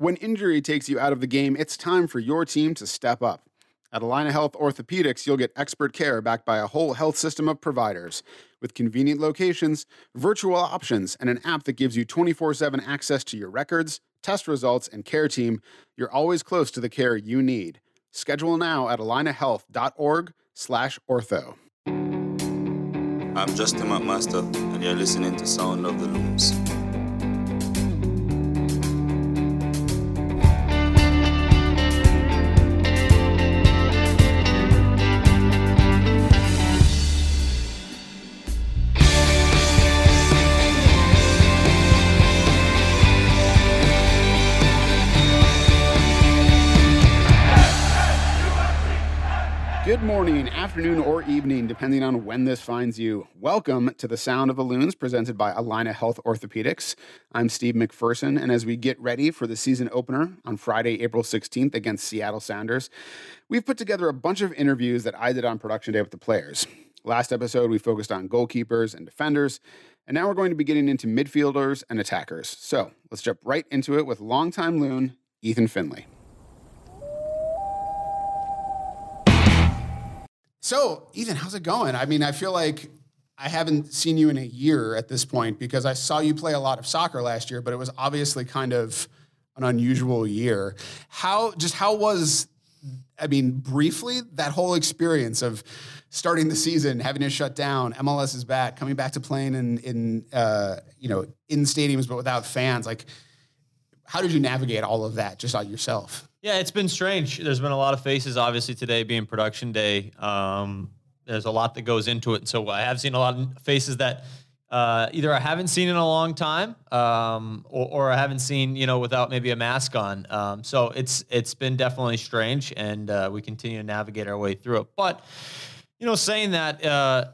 When injury takes you out of the game, it's time for your team to step up. At Allina Health Orthopedics, you'll get expert care backed by a whole health system of providers. With convenient locations, virtual options, and an app that gives you 24 7 access to your records, test results, and care team, you're always close to the care you need. Schedule now at allinahealth.org slash ortho. I'm Justin McMaster, and you're listening to Sound of the Loons. Morning, afternoon, or evening, depending on when this finds you. Welcome to the Sound of the Loons presented by Allina Health Orthopedics. I'm Steve McPherson, and as we get ready for the season opener on Friday, April 16th against Seattle Sounders, we've put together a bunch of interviews that I did on production day with the players. Last episode, we focused on goalkeepers and defenders, and now we're going to be getting into midfielders and attackers. So let's jump right into it with longtime Loon, Ethan Finlay. So, Ethan, how's it going? I mean, I feel like I haven't seen you in a year at this point because I saw you play a lot of soccer last year, but it was obviously kind of an unusual year. How just how was I mean, briefly, that whole experience of starting the season, having to shut down, MLS is back, coming back to playing in in uh, you know in stadiums but without fans. Like, how did you navigate all of that just on yourself? Yeah, it's been strange. There's been a lot of faces, obviously, today being production day. Um, there's a lot that goes into it. So I have seen a lot of faces that uh, either I haven't seen in a long time um, or, or, I haven't seen, you know, without maybe a mask on. Um, so it's it's been definitely strange, and uh, we continue to navigate our way through it. But, you know, saying that, uh,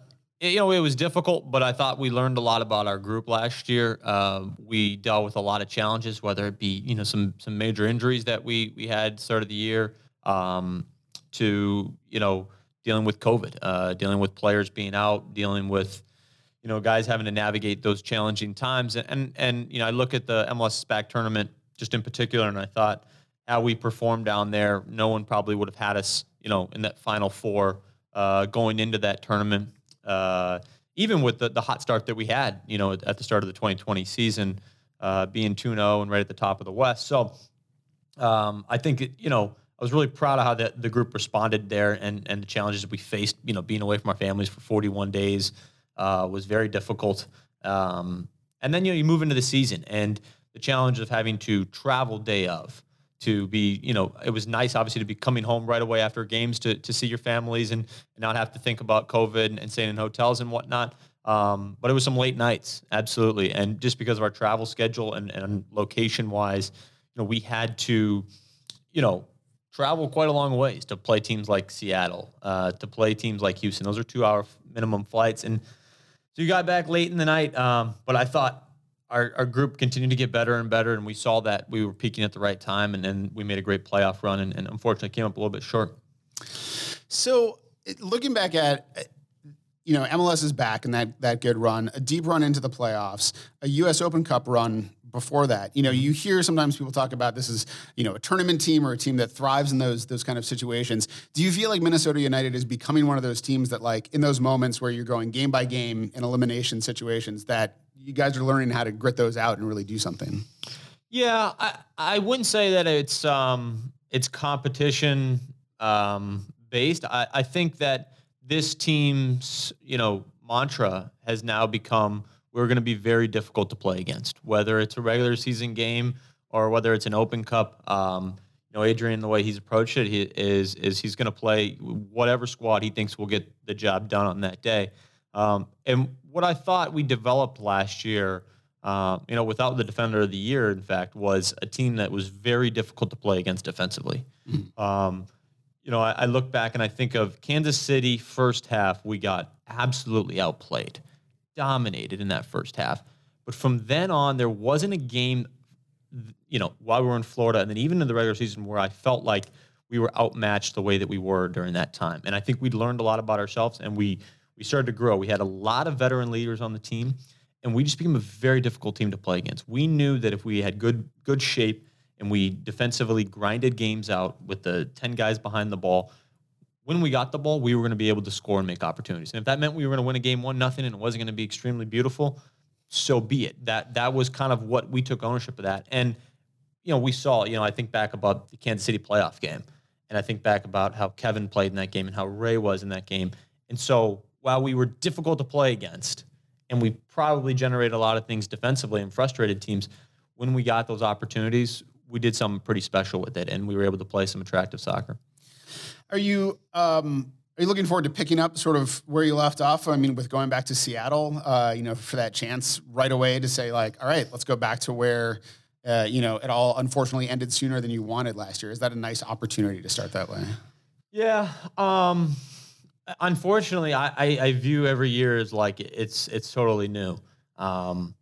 you know, it was difficult, but I thought we learned a lot about our group last year. Uh, we dealt with a lot of challenges, whether it be you know some some major injuries that we we had start of the year, um, to you know dealing with COVID, uh, dealing with players being out, dealing with you know guys having to navigate those challenging times, and and, and you know I look at the MLS is Back tournament just in particular, and I thought how we performed down there, no one probably would have had us you know in that final four uh, going into that tournament uh, even with the, the hot start that we had, you know, at the start of the 2020 season, uh, being 2 0 and right at the top of the West. So um, I think, it, you know, I was really proud of how the, the group responded there and, and the challenges that we faced, you know, being away from our families for 41 days uh, was very difficult. Um, and then, you know, you move into the season and the challenge of having to travel day of to be, you know, it was nice obviously to be coming home right away after games to, to see your families and, and not have to think about COVID and, and staying in hotels and whatnot. Um, but it was some late nights, absolutely. And just because of our travel schedule and, and location wise, you know, we had to, you know, travel quite a long ways to play teams like Seattle, uh, to play teams like Houston. Those are two hour minimum flights. And so you got back late in the night. Um, but I thought our, our group continued to get better and better, and we saw that we were peaking at the right time, and then we made a great playoff run, and, and unfortunately came up a little bit short. So, looking back at you know MLS is back and that that good run, a deep run into the playoffs, a U.S. Open Cup run before that. You know, mm-hmm. you hear sometimes people talk about this is you know a tournament team or a team that thrives in those those kind of situations. Do you feel like Minnesota United is becoming one of those teams that like in those moments where you're going game by game in elimination situations that you guys are learning how to grit those out and really do something. Yeah, I, I wouldn't say that it's um, it's competition um, based. I, I think that this team's you know mantra has now become we're going to be very difficult to play against, whether it's a regular season game or whether it's an Open Cup. Um, you know, Adrian, the way he's approached it he, is is he's going to play whatever squad he thinks will get the job done on that day. Um, and what I thought we developed last year, uh, you know, without the defender of the year, in fact, was a team that was very difficult to play against defensively. Mm-hmm. Um, you know, I, I, look back and I think of Kansas City first half, we got absolutely outplayed, dominated in that first half. But from then on, there wasn't a game, you know, while we were in Florida and then even in the regular season where I felt like we were outmatched the way that we were during that time. And I think we learned a lot about ourselves and we we started to grow. We had a lot of veteran leaders on the team, and we just became a very difficult team to play against. We knew that if we had good good shape and we defensively grinded games out with the 10 guys behind the ball. When we got the ball, we were going to be able to score and make opportunities. And if that meant we were going to win a game one nothing and it wasn't going to be extremely beautiful, so be it. That that was kind of what we took ownership of that. And you know, we saw, you know, I think back about the Kansas City playoff game. And I think back about how Kevin played in that game and how Ray was in that game. And so while we were difficult to play against, and we probably generated a lot of things defensively and frustrated teams, when we got those opportunities, we did something pretty special with it, and we were able to play some attractive soccer. Are you um, are you looking forward to picking up sort of where you left off? I mean, with going back to Seattle, uh, you know, for that chance right away to say like, all right, let's go back to where. Uh, you know, it all unfortunately ended sooner than you wanted last year. Is that a nice opportunity to start that way? Yeah. Um, unfortunately, I, I, I view every year as like it's it's totally new. Um,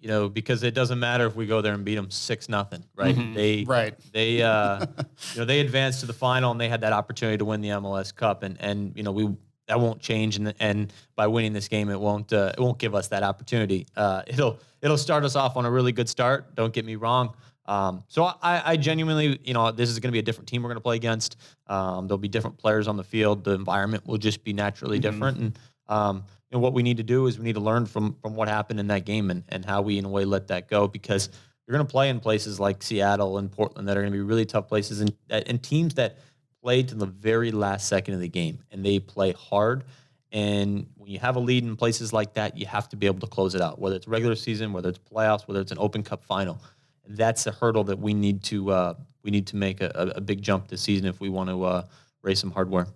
you know, because it doesn't matter if we go there and beat them six nothing, right? Mhm. They Right. they uh, you know they advanced to the final and they had that opportunity to win the MLS Cup and and you know we that won't change and and by winning this game it won't uh, it won't give us that opportunity. Uh, it'll it'll start us off on a really good start. Don't get me wrong. Um, so I, I genuinely, you know, this is going to be a different team we're going to play against. Um, there'll be different players on the field. The environment will just be naturally different. And um, you know, what we need to do is we need to learn from from what happened in that game and, and how we in a way let that go because you're going to play in places like Seattle and Portland that are going to be really tough places and and teams that play to the very last second of the game and they play hard. And when you have a lead in places like that, you have to be able to close it out, whether it's regular season, whether it's playoffs, whether it's an Open Cup final. And that's a hurdle that we need to uh, we need to make a, a- a big jump this season if we want to uh, raise some hardware.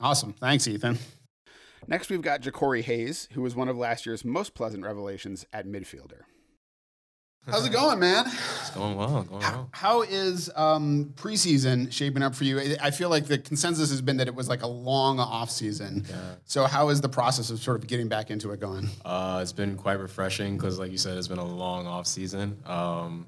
Awesome. Thanks, Ethan. Next, we've got Jacori Hayes, who was one of last year's most pleasant revelations at midfielder. How's it going, man? It's going well, going well. How is um, preseason shaping up for you? I- I feel like the consensus has been that it was like a long off season. So, how is the process of sort of getting back into it going? Uh, it's been quite refreshing because, like you said, it's been a long off season. Um,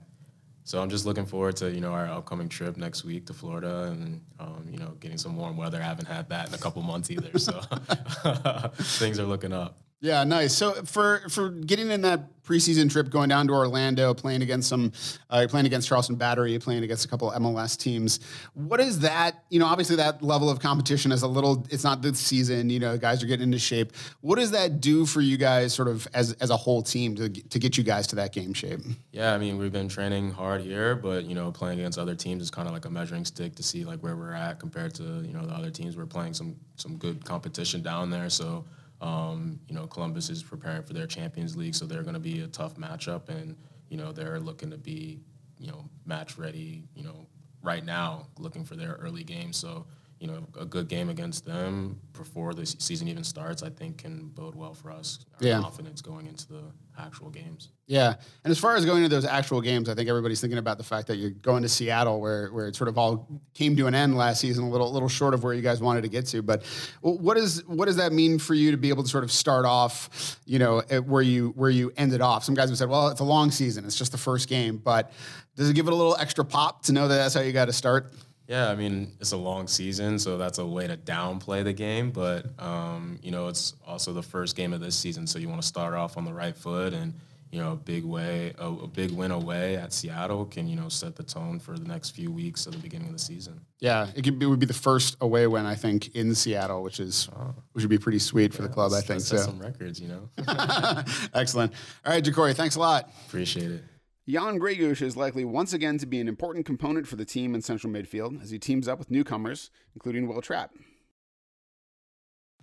so I'm just looking forward to you know our upcoming trip next week to Florida and um, you know getting some warm weather. I haven't had that in a couple months either, so things are looking up. Yeah, nice. So for for getting in that preseason trip, going down to Orlando, playing against some, uh, playing against Charleston Battery, playing against a couple MLS teams. What is that? You know, obviously that level of competition is a little. It's not the season. You know, guys are getting into shape. What does that do for you guys, sort of as as a whole team, to to get you guys to that game shape? Yeah, I mean we've been training hard here, but you know playing against other teams is kind of like a measuring stick to see like where we're at compared to you know the other teams. We're playing some some good competition down there, so um, you know Columbus is preparing for their Champions League, so they're going to be a tough matchup, and you know they're looking to be you know match ready. You know right now looking for their early game, so. You know, a good game against them before the season even starts, I think, can bode well for us. Our Yeah. confidence going into the actual games. Yeah, and as far as going to those actual games, I think everybody's thinking about the fact that you're going to Seattle, where where it sort of all came to an end last season, a little little short of where you guys wanted to get to. But what is what does that mean for you to be able to sort of start off, you know, where you where you ended off? Some guys have said, well, it's a long season, it's just the first game, but does it give it a little extra pop to know that that's how you got to start? Yeah, I mean it's a long season, so that's a way to downplay the game. But um, you know, it's also the first game of this season, so you want to start off on the right foot, and you know, a big way, a, a big win away at Seattle can you know set the tone for the next few weeks of the beginning of the season. Yeah, it, could be, it would be the first away win I think in Seattle, which is which would be pretty sweet for the club. I think set so. some records, you know. Excellent. All right, Jacori, thanks a lot. Appreciate it. Jan Gregus is likely once again to be an important component for the team in central midfield as he teams up with newcomers, including Wil Trapp.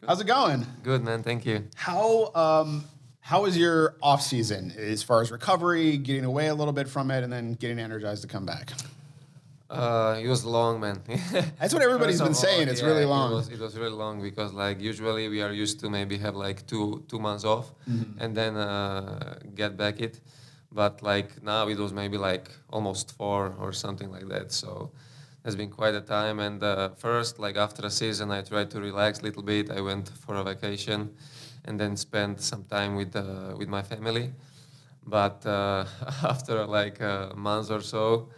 How's it going? Good man, thank you. How um, how was your off season as far as recovery, getting away a little bit from it, and then getting energized to come back? Uh, it was long, man. That's what everybody's been all, saying. It's really long. It was, it was really long because like usually we are used to maybe have like two two months off Mm-hmm. and then uh, get back it, but like now it was maybe like almost four or something like that. So it's been quite a time. And uh, first, like after a season, I tried to relax a little bit. I went for a vacation, and then spent some time with uh, with my family. But uh, after like a month or so,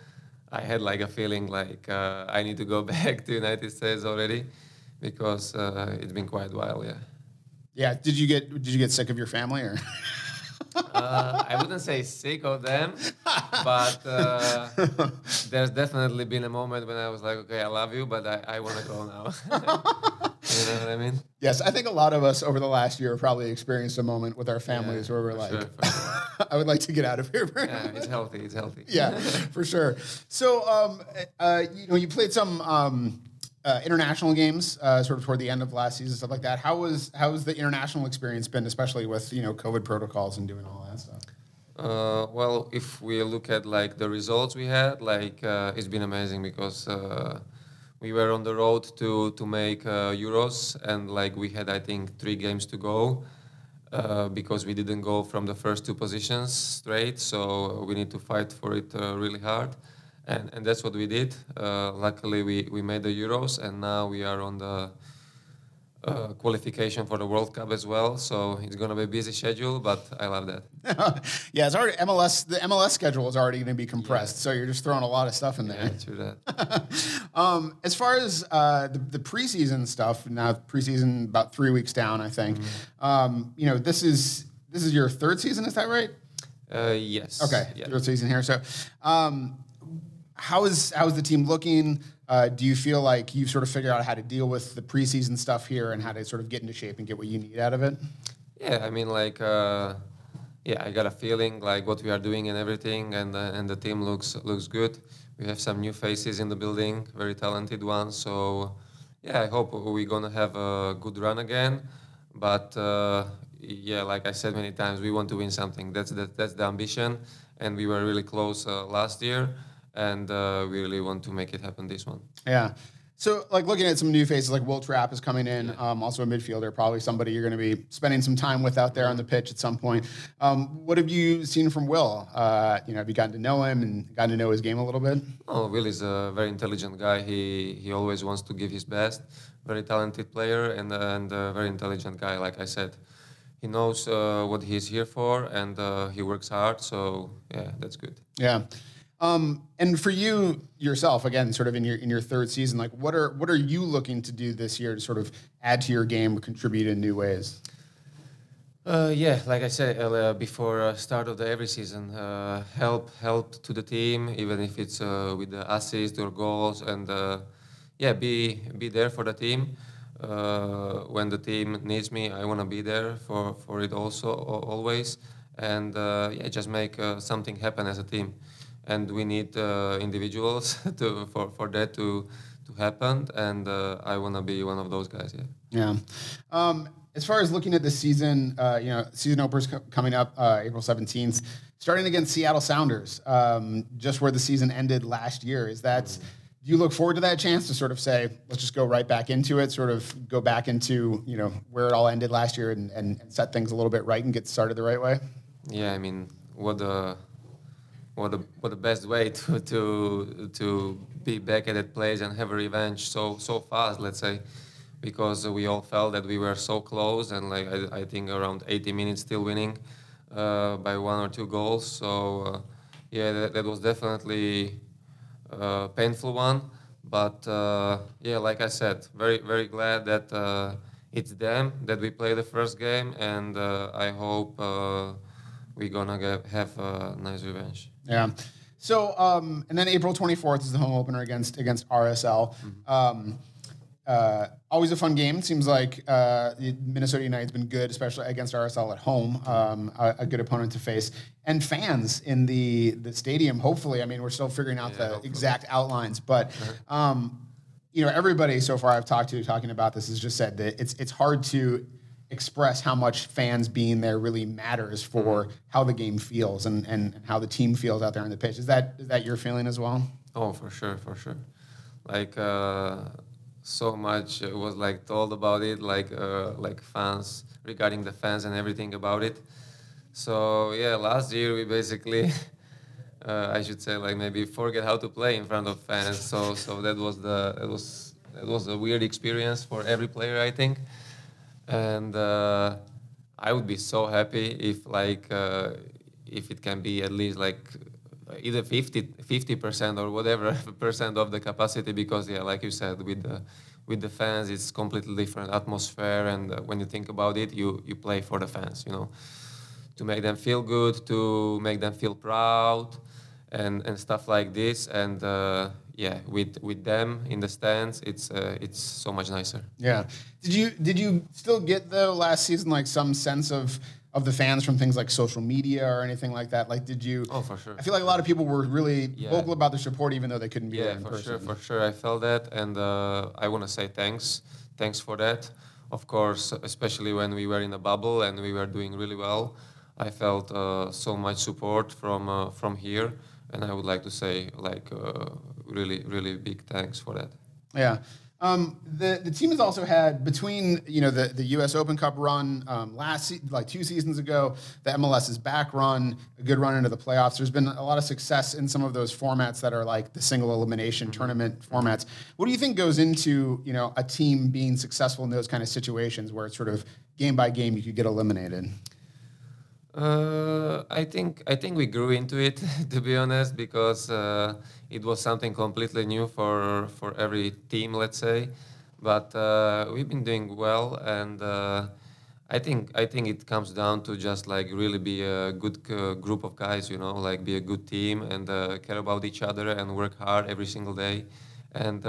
I had like a feeling like uh, I need to go back to United States already because uh, it's been quite a while. Yeah. Yeah. Did you get did you get sick of your family or? uh, I wouldn't say sick of them, but uh, there's definitely been a moment when I was like, okay, I love you, but I, I want to go now. you know what I mean? Yes, I think a lot of us over the last year probably experienced a moment with our families Yeah, where we're like, sure, sure. I would like to get out of here. yeah, it's healthy. It's healthy. yeah, for sure. So, um, uh, you know, you played some um, uh, international games, uh, sort of toward the end of last season, stuff like that. How was how was the international experience been, especially with you know COVID protocols and doing all that stuff? Uh, well, if we look at like the results we had, like uh, it's been amazing because uh, we were on the road to to make uh, Euros, and like we had I think three games to go because we didn't go from the first two positions straight. So we need to fight for it really hard, and and that's what we did. Uh, luckily, we we made the Euros, and now we are on the uh, qualification for the World Cup as well. So it's gonna be a busy schedule, but I love that. yeah, it's already MLS. The MLS schedule is already going to be compressed, so you're just throwing a lot of stuff in there. Yeah, true that. um, as far as uh, the, the preseason stuff, now preseason about three weeks down, I think. Mm-hmm. Um, you know, this is this is your third season. Is that right? Uh, yes. Okay, Yeah. third season here. So, um, how is how is the team looking? Uh, do you feel like you've sort of figured out how to deal with the preseason stuff here and how to sort of get into shape and get what you need out of it? Yeah, I mean, like, uh, yeah, I got a feeling like what we are doing and everything, and uh, and the team looks looks good. We have some new faces in the building, very talented ones. So, yeah, I hope we're gonna have a good run again. But uh, yeah, like I said many times, we want to win something. That's the, that's the ambition, and we were really close uh, last year, and uh, we really want to make it happen this one. Yeah. So, like looking at some new faces, like Wil Trapp is coming in, um, also a midfielder, probably somebody you're going to be spending some time with out there on the pitch at some point. Um, what have you seen from Wil? Uh, you know, have you gotten to know him and gotten to know his game a little bit? Oh, Wil is a very intelligent guy. He he always wants to give his best. Very talented player and and a very intelligent guy. Like I said, he knows uh, what he's here for and uh, he works hard. So yeah, that's good. Yeah. Um, and for you yourself, again, sort of in your in your third season, like what are what are you looking to do this year to sort of add to your game or contribute in new ways? Uh, yeah, like I said before uh, start of the every season, uh, help help to the team, even if it's uh, with the assists or goals, and uh, yeah, be be there for the team. When the team needs me, I want to be there for for it also always, and yeah, just make something happen as a team. And we need uh, individuals to for for that to to happen, and uh, I want to be one of those guys. Yeah. Yeah. Um, as far as looking at the season, uh, you know, season openers co- coming up uh, April 17th, starting against Seattle Sounders, um, just where the season ended last year. Is that, do you look forward to that chance to sort of say, let's just go right back into it, sort of go back into, you know, where it all ended last year and, and, and set things a little bit right and get started the right way? Yeah, I mean, what the what the what the best way to to to be back at that place and have a revenge so so fast, let's say, because we all felt that we were so close and like I, I think around 80 minutes still winning uh, by one or two goals. So uh, yeah, that, that was definitely a painful one. But uh, yeah, like I said, very very glad that uh, it's them that we play the first game, and uh, I hope uh, we're gonna get, have a nice revenge. Yeah. So, um, and then April 24th is the home opener against against RSL. Um, uh, always a fun game. Seems like uh, Minnesota United's been good, especially against RSL at home. Um, a, a good opponent to face, and fans in the the stadium. Hopefully, I mean, we're still figuring out the exact outlines, but. Um, you know, everybody so far I've talked to talking about this has just said that it's it's hard to express how much fans being there really matters for how the game feels and, and, how the team feels out there on the pitch. Is that is that your feeling as well? Oh, for sure, for sure. Like uh, so much was like told about it, like uh, like fans regarding the fans and everything about it. So yeah, last year we basically, uh, I should say, like maybe forget how to play in front of fans. So so that was the that was that was a weird experience for every player, I think. And uh, I would be so happy if like uh, if it can be at least like either 50 percent or whatever percent of the capacity because yeah like you said with the with the fans it's completely different atmosphere and uh, when you think about it you you play for the fans you know to make them feel good, to make them feel proud, and and stuff like this. And uh, yeah, with with them in the stands, it's uh, it's so much nicer. Yeah. Did you did you still get though last season like some sense of of the fans from things like social media or anything like that? Like, did you? Oh, for sure. I feel like a lot of people were really Yeah. vocal about their support, even though they couldn't be there Yeah, in for person. sure, for sure. I felt that, and uh, I want to say thanks, thanks for that. Of course, especially when we were in a bubble and we were doing really well, I felt uh, so much support from uh, from here, and I would like to say like uh, really, really big thanks for that. Yeah. Um, the the team has also had between you know the, the U.S. Open Cup run um, last like two seasons ago, the MLS's back run, a good run into the playoffs. There's been a lot of success in some of those formats that are like the single elimination tournament formats. What do you think goes into you know a team being successful in those kind of situations where it's sort of game by game you could get eliminated? Uh, I think I think we grew into it to be honest because uh, it was something completely new for for every team, let's say. But uh, we've been doing well, and uh, I think I think it comes down to just like really be a good group of guys, you know, like be a good team and uh, care about each other and work hard every single day, and.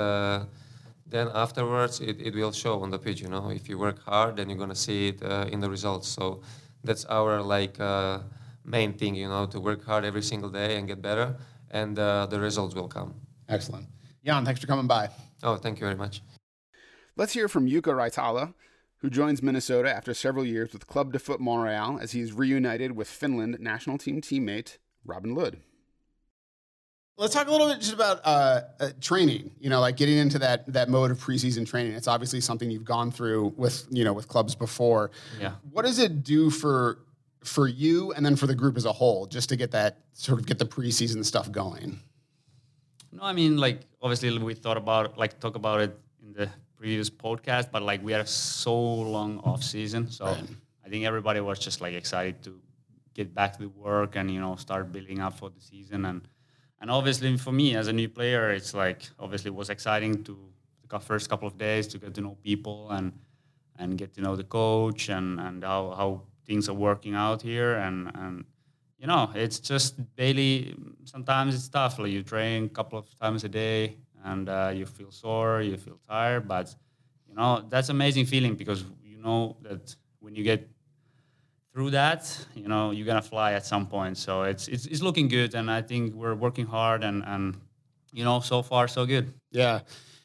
Then afterwards it, it will show on the pitch you know if you work hard then you're to see it in the results so that's our like uh, main thing you know to work hard every single day and get better and uh, the results will come Excellent, Jan. Thanks for coming by. oh thank you very much Let's hear from Jukka Raitala, who joins Minnesota after several years with Club de Foot Montreal as he's reunited with Finland national team teammate Robin Lod. Let's talk a little bit just about uh, uh, training. You know, like getting into that that mode of preseason training. It's obviously something you've gone through with you know with clubs before. Yeah. What does it do for for you and then for the group as a whole, just to get that sort of get the preseason stuff going? No, I mean, like obviously we thought about like talk about it in the previous podcast, but like we had a so long off season, so Right. I think everybody was just like excited to get back to the work and you know start building up for the season and and obviously for me as a new player, it's like obviously it was exciting to the first couple of days to get to know people and and get to know the coach and and how how things are working out here and and you know, it's just daily. Sometimes it's tough. Like you train a couple of times a day, and uh, you feel sore, you feel tired. But you know, that's amazing feeling because you know that when you get through that, you know, you're gonna fly at some point. So it's it's, it's looking good, and I think we're working hard, and and you know, so far so good. Yeah.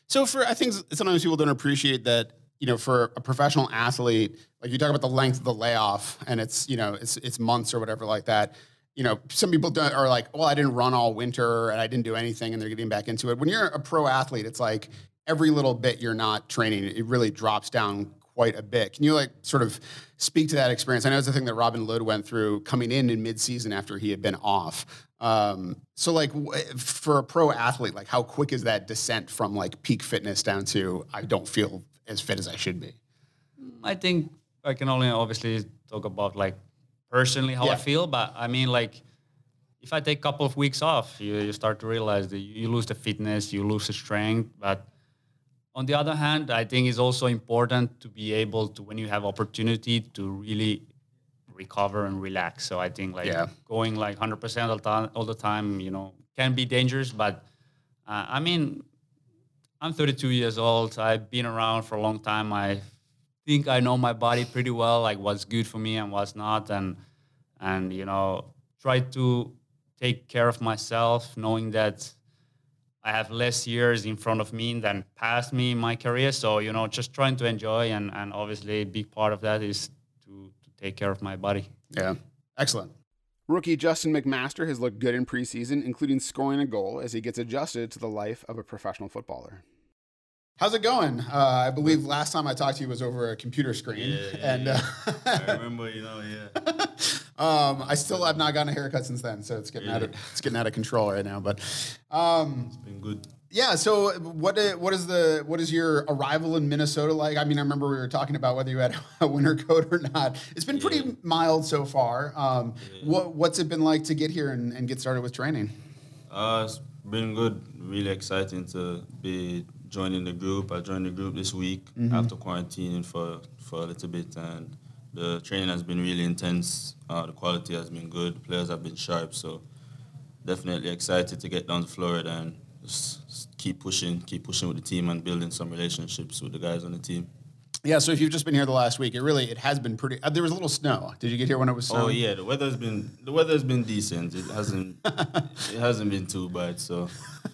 So for I think sometimes people don't appreciate that, you know, for a professional athlete, like you talk about the length of the layoff and it's, you know, it's it's months or whatever like that. You know, some people are like, well, I didn't run all winter and I didn't do anything and they're getting back into it. When you're a pro athlete, it's like every little bit you're not training, it really drops down quite a bit. Can you like sort of speak to that experience? I know it's the thing that Robin Lod went through coming in in mid-season after he had been off. Um, so like w- for a pro athlete, like how quick is that descent from like peak fitness down to I don't feel as fit as I should be? I think I can only obviously talk about like personally how Yeah. I feel, but I mean like if I take a couple of weeks off, you, you start to realize that you lose the fitness, you lose the strength. But on the other hand, I think it's also important to be able to when you have opportunity to really recover and relax. So I think like Yeah. going like 100% all, the time, all the time, you know, can be dangerous. But uh, I mean, I'm 32 years old. I've been around for a long time. I think I know my body pretty well, like what's good for me and what's not, and and you know, try to take care of myself, knowing that I have less years in front of me than past me in my career. So you know, just trying to enjoy, and and obviously a big part of that is to to take care of my body. Yeah. Excellent. Rookie Justin McMaster has looked good in preseason, including scoring a goal as he gets adjusted to the life of a professional footballer. How's it going? Uh, I believe last time I talked to you was over a computer screen, Yeah, yeah, and yeah. I Uh, remember, you know, yeah. um, I still have not gotten a haircut since then, so it's getting out of it's getting out of control right now. But um, it's Been good. yeah, so what what is the what is your arrival in Minnesota like? I mean, I remember we were talking about whether you had a winter coat or not. It's been pretty mild so far. Um, what what's it been like to get here and, and get started with training? Uh, it's been good. Really exciting to be joining the group. I joined the group this week after quarantining for, for a little bit and the training has been really intense. Uh, the quality has been good. Players have been sharp. So definitely excited to get down to Florida and just keep pushing, keep pushing with the team and building some relationships with the guys on the team. Yeah, so if you've just been here the last week, it really it has been pretty. Uh, there was a little snow. Did you get here when it was snowing? Oh yeah, the weather's been the weather's been decent. It hasn't it hasn't been too bad. So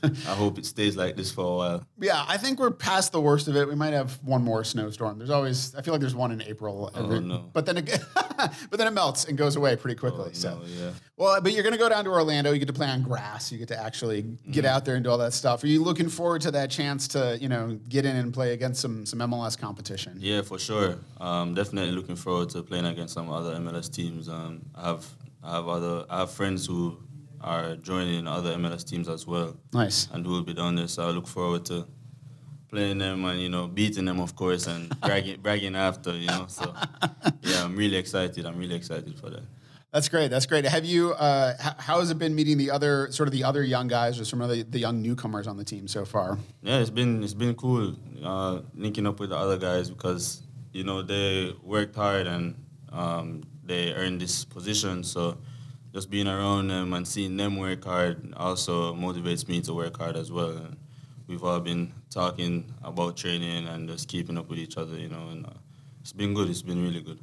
I hope it stays like this for a while. Yeah, I think we're past the worst of it. We might have one more snowstorm. There's always I feel like there's one in April. Every, Oh, no. But then it, but then it melts and goes away pretty quickly. Oh, so no, yeah. well, but you're going to go down to Orlando. You get to play on grass. You get to actually get Mm-hmm. out there and do all that stuff. Are you looking forward to that chance to you know get in and play against some some MLS competition? Yeah, for sure. Um, definitely looking forward to playing against some other MLS teams. Um, I have I have other I have friends who are joining other MLS teams as well, Nice. and who will be down there. So I look forward to playing them and you know beating them, of course, and bragging bragging after. You know, so yeah, I'm really excited. I'm really excited for that. That's great. That's great. Have you? Uh, how has it been meeting the other sort of the other young guys or some of the, the young newcomers on the team so far? Yeah, it's been it's been cool uh, linking up with the other guys because you know they worked hard and um, they earned this position. So just being around them and seeing them work hard also motivates me to work hard as well. And we've all been talking about training and just keeping up with each other, you know. And uh, it's been good. It's been really good.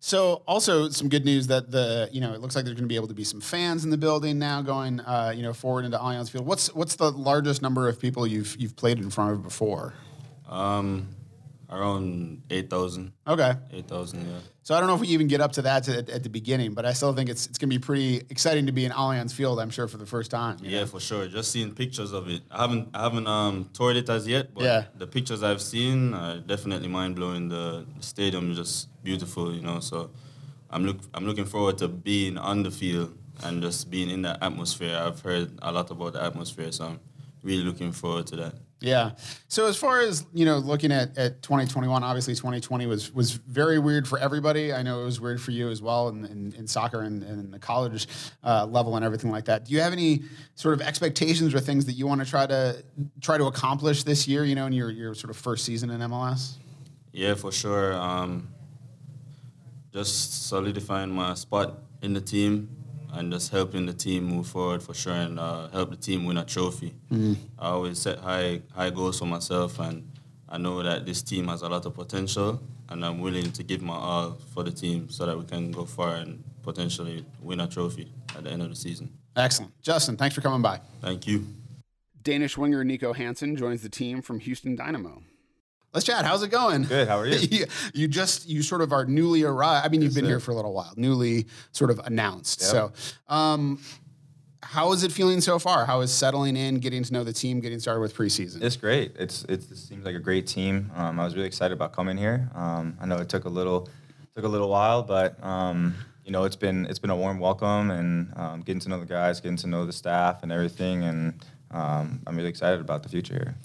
So, also some good news that the you know it looks like there's going to be able to be some fans in the building now going uh, you know forward into Allianz Field. What's what's the largest number of people you've you've played in front of before? Um, around 8,000. Okay, 8,000, yeah. so I don't know if we even get up to that to, at, at the beginning, but I still think it's it's going to be pretty exciting to be in Allianz Field. I'm sure for the first time. Yeah, know? for sure. Just seeing pictures of it. I haven't I haven't um toured it as yet, but Yeah. the pictures I've seen are definitely mind blowing. The, the stadium is just beautiful, you know. So I'm look I'm looking forward to being on the field and just being in that atmosphere. I've heard a lot about the atmosphere, so I'm really looking forward to that. Yeah. So as far as you know, looking at, at 2021, obviously 2020 was was very weird for everybody. I know it was weird for you as well in, in, in soccer and, and the college uh, level and everything like that. Do you have any sort of expectations or things that you want to try to try to accomplish this year? You know, in your your sort of first season in MLS. Yeah, for sure. Um, just solidifying my spot in the team and just helping the team move forward for sure and uh, help the team win a trophy. I always set high high goals for myself and I know that this team has a lot of potential and I'm willing to give my all for the team so that we can go far and potentially win a trophy at the end of the season. Excellent, Justin. Thanks for coming by. Thank you. Danish winger Niko Hansen joins the team from Houston Dynamo. Let's chat. How's it going? Good. How are you? you, you just you sort of are newly arrived. I mean, you've been sir. here for a little while, newly sort of announced. Yep. So, um, how is it feeling so far? How is settling in, getting to know the team, getting started with preseason? It's great. It's, it's it seems like a great team. Um, I was really excited about coming here. Um, I know it took a little took a little while, but um, you know it's been it's been a warm welcome and um, getting to know the guys, getting to know the staff and everything, and um, I'm really excited about the future here.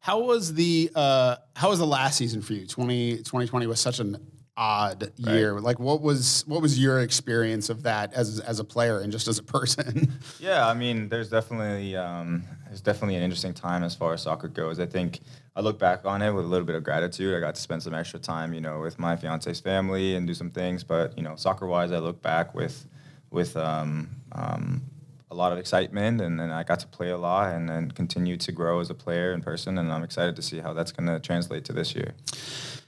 How was the uh, how was the last season for you? 20, 2020 was such an odd year. Like, what was what was your experience of that as as a player and just as a person? Yeah, I mean, there's definitely um, it's definitely an interesting time as far as soccer goes. I think I look back on it with a little bit of gratitude. I got to spend some extra time, you know, with my fiance's family and do some things. But you know, soccer wise, I look back with with um, um, a lot of excitement, and then I got to play a lot, and then continue to grow as a player and person. And I'm excited to see how that's going to translate to this year.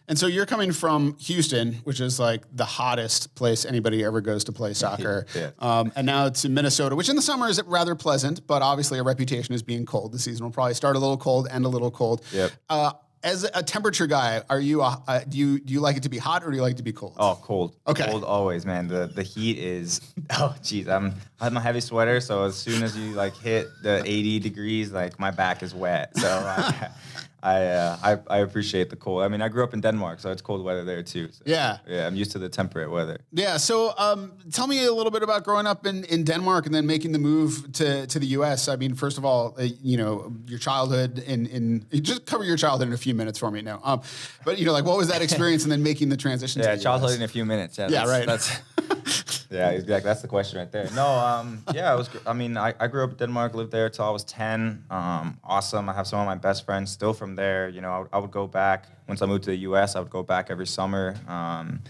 And so you're coming from Houston, which is like the hottest place anybody ever goes to play soccer. Yeah. Um, and now it's in Minnesota, which in the summer is rather pleasant, but obviously a reputation as being cold. The season will probably start a little cold, end a little cold. Yep. Uh, as a temperature guy, are you a, uh, do you do you like it to be hot or do you like it to be cold? Oh, cold. Okay. Cold always, man. The the heat is oh jeez. I'm I have my heavy sweater, so as soon as you like hit the 80 degrees, like my back is wet. So I I, uh, I I appreciate the cold. I mean, I grew up in Denmark, so it's cold weather there too. So, Yeah. Yeah, I'm used to the temperate weather. Yeah. So, um, tell me a little bit about growing up in, in Denmark and then making the move to, to the U.S. I mean, first of all, uh, you know, your childhood in, in just cover your childhood in a few minutes for me now. Um, but you know, like, what was that experience, and then making the transition? Yeah, to the childhood US? in a few minutes. Yeah, Yeah, that's, right. That's yeah, exactly. That's the question right there. No, um, yeah, I was. I mean, I, I grew up in Denmark, lived there till I was ten. Um, awesome. I have some of my best friends still from there. You know, I, would- go back once I moved to the U.S. I would go back every summer. Um,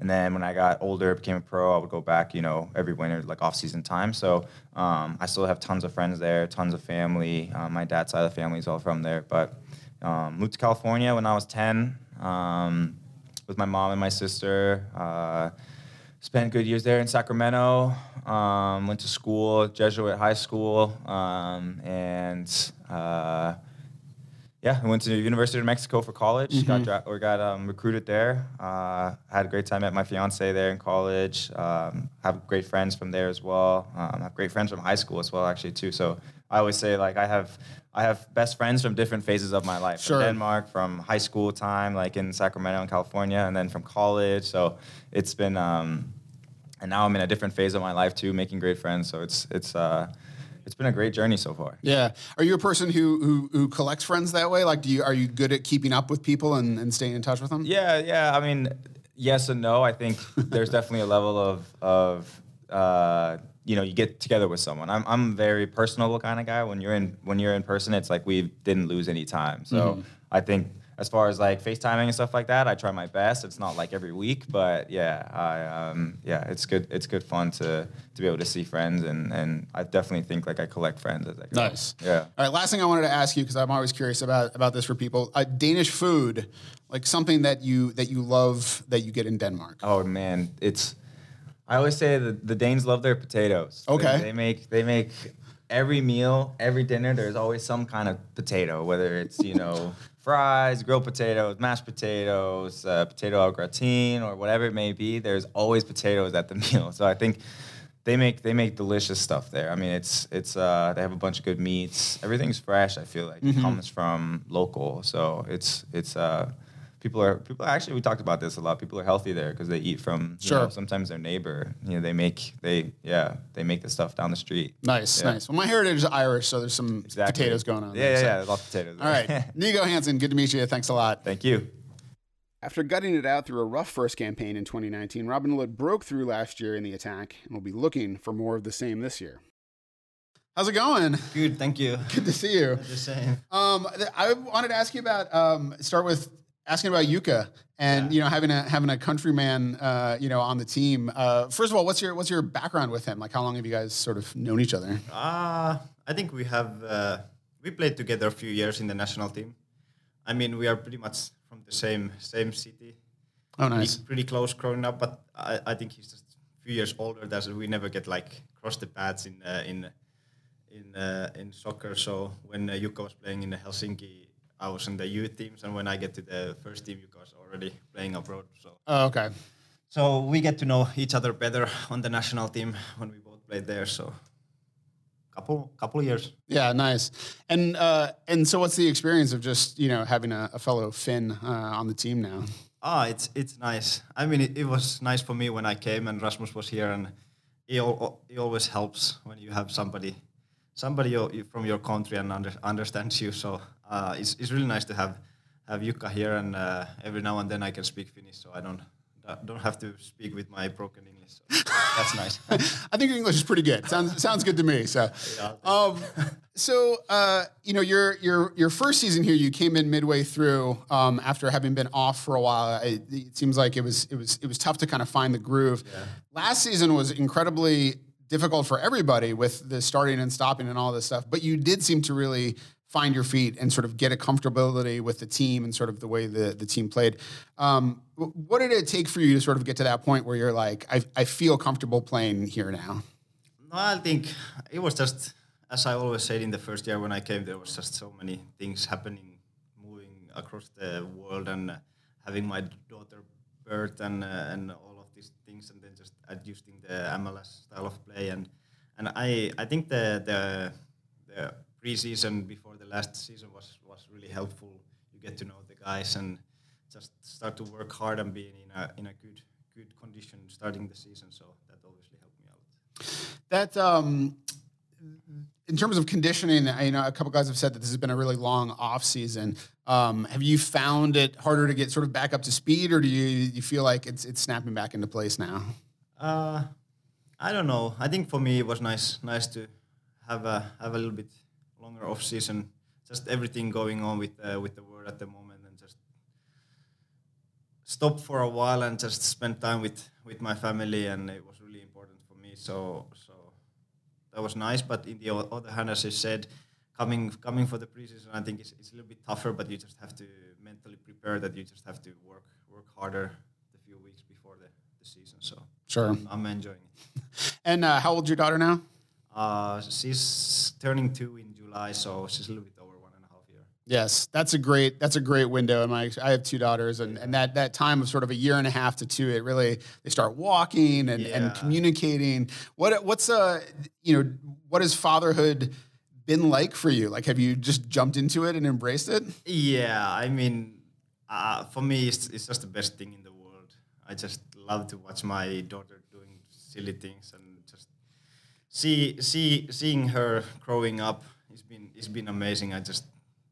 And then when I got older, became a pro, I would go back, you know, every winter, like off season time. So um, I still have tons of friends there, tons of family. Um, my dad's side of the family is all from there. But um, moved to California when I was 10 um, with my mom and my sister. Uh, spent good years there in Sacramento. Um, went to school, Jesuit high school, um, and uh, yeah, I went to the University of Mexico for college. Mm-hmm. Got dra- or got um, recruited there. Uh, had a great time. Met my fiance there in college. Um, have great friends from there as well. Um, have great friends from high school as well, actually too. So I always say like I have I have best friends from different phases of my life. Sure. From Denmark, from high school time, like in Sacramento and California, and then from college. So it's been. Um, and now I'm in a different phase of my life too, making great friends. So it's it's uh, it's been a great journey so far. Yeah. Are you a person who, who who collects friends that way? Like, do you are you good at keeping up with people and, and staying in touch with them? Yeah, yeah. I mean, yes and no. I think there's definitely a level of of uh, you know you get together with someone. I'm I'm a very personable kind of guy. When you're in when you're in person, it's like we didn't lose any time. So I think as far as like FaceTiming and stuff like that, I try my best. It's not like every week, but yeah, I um, yeah, it's good. It's good fun to to be able to see friends, and and I definitely think like I collect friends as I go. Nice. Yeah. All right. Last thing I wanted to ask you because I'm always curious about about this for people. Uh, Danish food, like something that you that you love that you get in Denmark. Oh man, it's. I always say that the Danes love their potatoes. They- Okay. They, make they make every meal, every dinner. There's always some kind of potato, whether it's you know fries, grilled potatoes, mashed potatoes, uh, potato au gratin, or whatever it may be. There's always potatoes at the meal. So I think they make they make delicious stuff there. I mean, it's it's uh, they have a bunch of good meats. Everything's fresh. I feel like it comes from local, so it's it's uh, people are people actually we talked about this a lot. People are healthy there because they eat from you Sure. know, sometimes their neighbor. You know, they make they yeah they make the stuff down the street. Nice, Yeah. nice. Well, my heritage is Irish, so there's some Exactly. potatoes going on. Yeah, there, yeah, so- yeah. Lots of potatoes. All right, Niko Hansen, good to meet you. Thanks a lot. Thank you. After gutting it out through a rough first campaign in 2019, Robin Lod broke through last year in the attack and will be looking for more of the same this year. How's it going? Good, thank you. Good to see you. The same. Um, I wanted to ask you about um, start with asking about Jukka and you know having a having a countryman uh, you know on the team. Uh, first of all, what's your what's your background with him? Like, how long have you guys sort of known each other? Uh, I think we have uh, we played together a few years in the national team. I mean, we are pretty much from the same same city. Oh, Pretty- nice. Pretty, close growing up, but I, I think he's just a few years older. That's we never get like cross the paths in uh, in in uh, in soccer. So when uh, Jukka was playing in Helsinki, I was in the youth teams, and when I get to the first team, Jukka was already playing abroad. So Oh, okay. so we get to know each other better on the national team when we both played there. So couple couple years. Yeah, nice. And uh, and so, what's the experience of just you know having a, a fellow Finn uh, on the team now? Ah, it's it's nice. I mean, it, it was nice for me when I came and Rasmus was here, and he, al- it always helps when you have somebody somebody you- you- from your country and under, understands you. So uh, it's it's really nice to have have Jukka here, and uh, every now and then I can speak Finnish, so I don't don't have to speak with my broken English. So that's nice. I think your English is pretty good. Sounds sounds good to me. So, um, so uh, you know, your your your first season here, you came in midway through um, after having been off for a while. It, it seems like it was it was it was tough to kind of find the groove. Last season was incredibly difficult for everybody with the starting and stopping and all this stuff. But you did seem to really find your feet and sort of get a comfortability with the team and sort of the way the, the team played. Um, what did it take for you to sort of get to that point where you're like, I, I feel comfortable playing here now? No, I think it was just as I always said in the first year when I came. There was just so many things happening, moving across the world, and uh, having my daughter birth and uh, and all of these things, and then just adjusting the MLS style of play. And and I I think the the the preseason before the last season was was really helpful. You get to know the guys and just start to work hard and being in a in a good good condition starting the season. So that obviously helped me out. That um, in terms of conditioning, I know a couple guys have said that this has been a really long off season. Um, have you found it harder to get sort of back up to speed, or do you, you feel like it's it's snapping back into place now? Uh, I don't know. I think for me it was nice nice to have a have a little bit longer off season. Just everything going on with uh, with the world at the moment, and just stop for a while and just spend time with with my family, and it was really important for me. So so that was nice. But in the other hand, as I said, coming coming for the preseason, I think it's, it's a little bit tougher. But you just have to mentally prepare that you just have to work work harder the few weeks before the, the season. So Sure. I'm, I'm enjoying it. And uh, how old's your daughter now? Uh, she's turning two in July, so she's a little bit over one and a half year. Yes, that's a great that's a great window. And my I have two daughters, and, and that that time of sort of a year and a half to two, it really they start walking and, and communicating. What what's uh you know what has fatherhood been like for you? Like, have you just jumped into it and embraced it? Yeah, I mean, uh, for me, it's, it's just the best thing in the world. I just love to watch my daughter doing silly things and just see see seeing her growing up. It's been it's been amazing. I just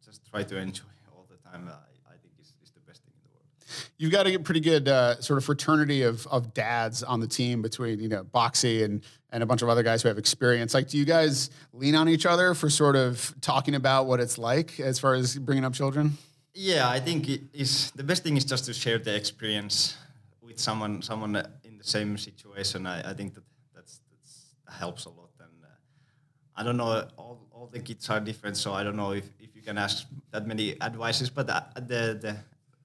just try to enjoy all the time. I, I think it's, it's the best thing in the world. You've got a pretty good uh, sort of fraternity of of dads on the team between you know Boxy and and a bunch of other guys who have experience. Like, do you guys lean on each other for sort of talking about what it's like as far as bringing up children? Yeah, I think it is the best thing is just to share the experience with someone someone in the same situation. I, I think that that's, that's that helps a lot. And uh, I don't know all, all the kids are different, so I don't know if, if you can ask that many advices. But uh, the the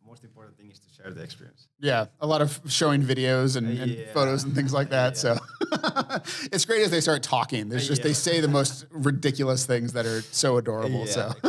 most important thing is to share the experience. Yeah, a lot of showing videos and, and Yeah. photos and things like that. So it's great as they start talking. There's just they say the most ridiculous things that are so adorable. so.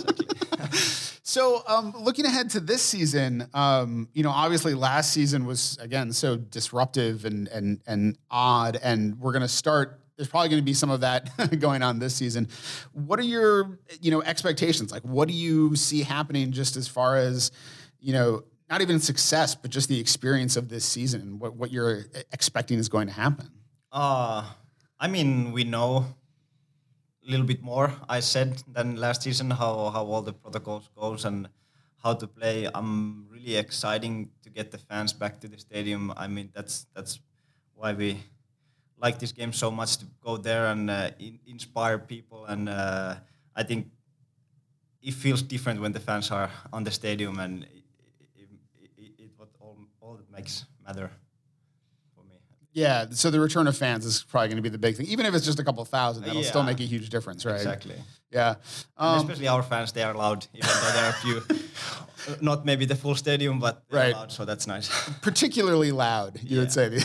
So, um, looking ahead to this season, um, you know, obviously last season was again so disruptive and and and odd, and we're going to start. There's probably going to be some of that going on this season. What are your, you know, expectations? Like, what do you see happening just as far as, you know, not even success, but just the experience of this season and what what you're expecting is going to happen? Uh, I mean, we know a little bit more. I said than last season how how all the protocols goes and how to play. I'm really exciting to get the fans back to the stadium. I mean, that's that's why we like this game so much to go there and uh, in, inspire people. And uh, I think it feels different when the fans are on the stadium, and it, it, it, it what all all that makes matter. Yeah, so the return of fans is probably going to be the big thing, even if it's just a couple thousand. That'll still make a huge difference, right? Exactly. Yeah. Um, especially our fans, they are loud, even though there are a few, uh, not maybe the full stadium, but Right. loud, so that's nice. particularly loud, you would say.